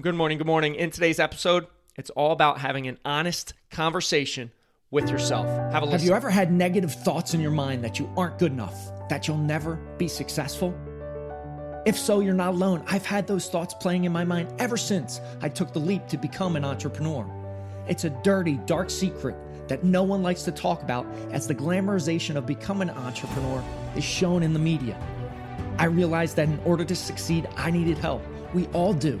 Good morning. Good morning. In today's episode, it's all about having an honest conversation with yourself. Have a listen. Have you ever had negative thoughts in your mind that you aren't good enough, that you'll never be successful? If so, you're not alone. I've had those thoughts playing in my mind ever since I took the leap to become an entrepreneur. It's a dirty, dark secret that no one likes to talk about as the glamorization of becoming an entrepreneur is shown in the media. I realized that in order to succeed, I needed help. We all do.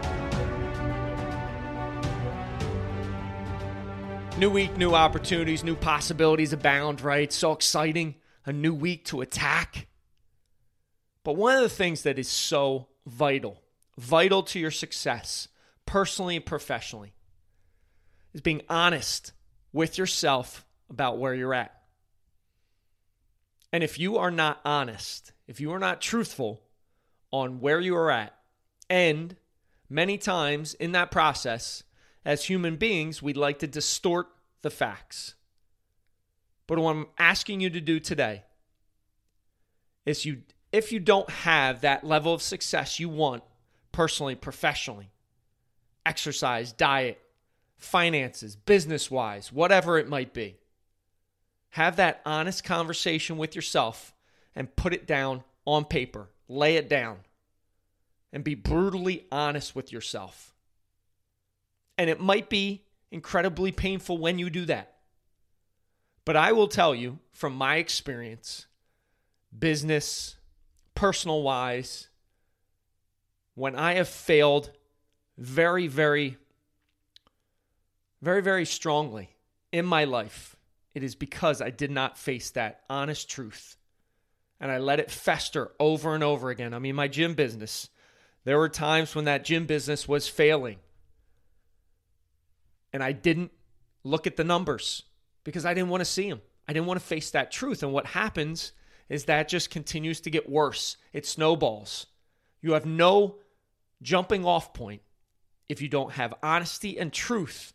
New week, new opportunities, new possibilities abound, right? So exciting. A new week to attack. But one of the things that is so vital, vital to your success, personally and professionally, is being honest with yourself about where you're at. And if you are not honest, if you are not truthful on where you are at, and many times in that process, as human beings, we'd like to distort the facts. But what I'm asking you to do today is you if you don't have that level of success you want personally, professionally, exercise, diet, finances, business wise, whatever it might be, have that honest conversation with yourself and put it down on paper. Lay it down and be brutally honest with yourself. And it might be incredibly painful when you do that. But I will tell you from my experience, business, personal wise, when I have failed very, very, very, very strongly in my life, it is because I did not face that honest truth and I let it fester over and over again. I mean, my gym business, there were times when that gym business was failing and I didn't look at the numbers because I didn't want to see them. I didn't want to face that truth. And what happens is that just continues to get worse. It snowballs. You have no jumping off point if you don't have honesty and truth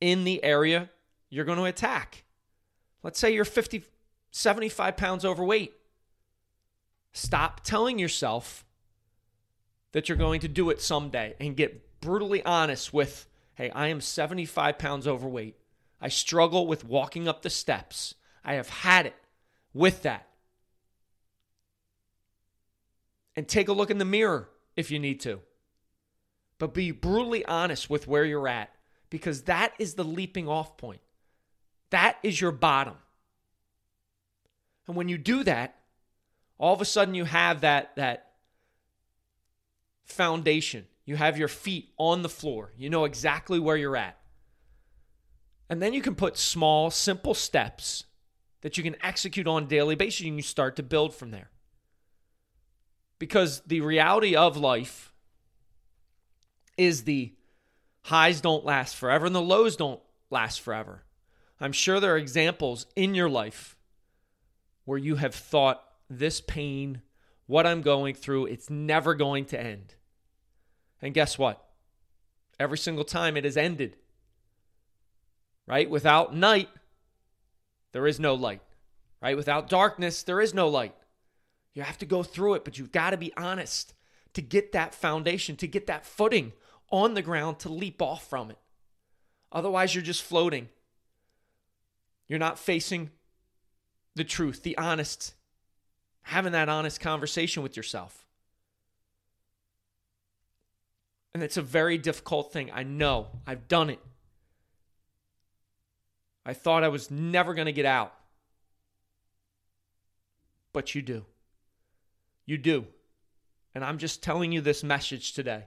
in the area you're going to attack. Let's say you're 50, 75 pounds overweight. Stop telling yourself that you're going to do it someday and get brutally honest with hey, I am 75 pounds overweight. I struggle with walking up the steps. I have had it with that. And take a look in the mirror if you need to. But be brutally honest with where you're at because that is the leaping off point. That is your bottom. And when you do that, all of a sudden you have that that foundation. You have your feet on the floor. You know exactly where you're at. And then you can put small, simple steps that you can execute on daily basis and you start to build from there. Because the reality of life is the highs don't last forever and the lows don't last forever. I'm sure there are examples in your life where you have thought this pain, what I'm going through, it's never going to end. And guess what? Every single time it has ended. Right? Without night, there is no light. Right? Without darkness, there is no light. You have to go through it, but you've got to be honest to get that foundation, to get that footing on the ground to leap off from it. Otherwise, you're just floating. You're not facing the truth, the honest, having that honest conversation with yourself. And it's a very difficult thing. I know. I've done it. I thought I was never going to get out. But you do. You do. And I'm just telling you this message today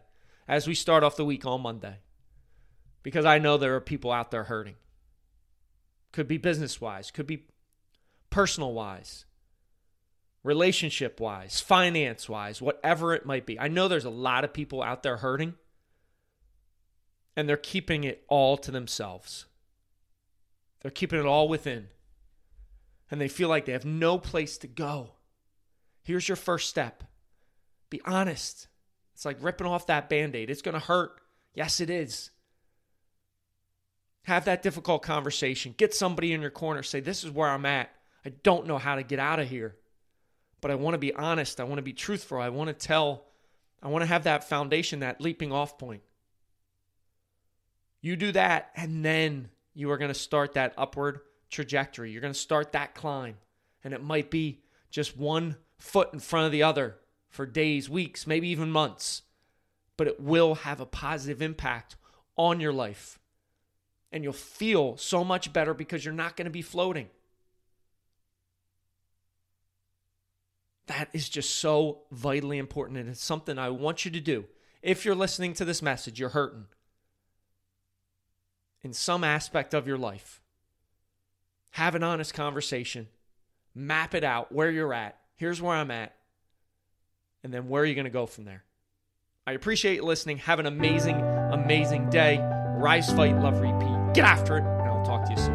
as we start off the week on Monday because I know there are people out there hurting. Could be business wise, could be personal wise, relationship wise, finance wise, whatever it might be. I know there's a lot of people out there hurting and they're keeping it all to themselves. They're keeping it all within. and they feel like they have no place to go. Here's your first step be honest. It's like ripping off that band aid. It's going to hurt. Yes, it is. Have that difficult conversation. Get somebody in your corner. Say, This is where I'm at. I don't know how to get out of here. But I want to be honest. I want to be truthful. I want to tell, I want to have that foundation, that leaping off point. You do that, and then you are going to start that upward trajectory. You're going to start that climb. And it might be just one foot in front of the other for days, weeks, maybe even months. But it will have a positive impact on your life. And you'll feel so much better because you're not going to be floating. That is just so vitally important. And it's something I want you to do. If you're listening to this message, you're hurting in some aspect of your life. Have an honest conversation, map it out where you're at. Here's where I'm at. And then where are you going to go from there? I appreciate you listening. Have an amazing, amazing day. Rise, fight, love, repeat. Get after it. And I'll talk to you soon.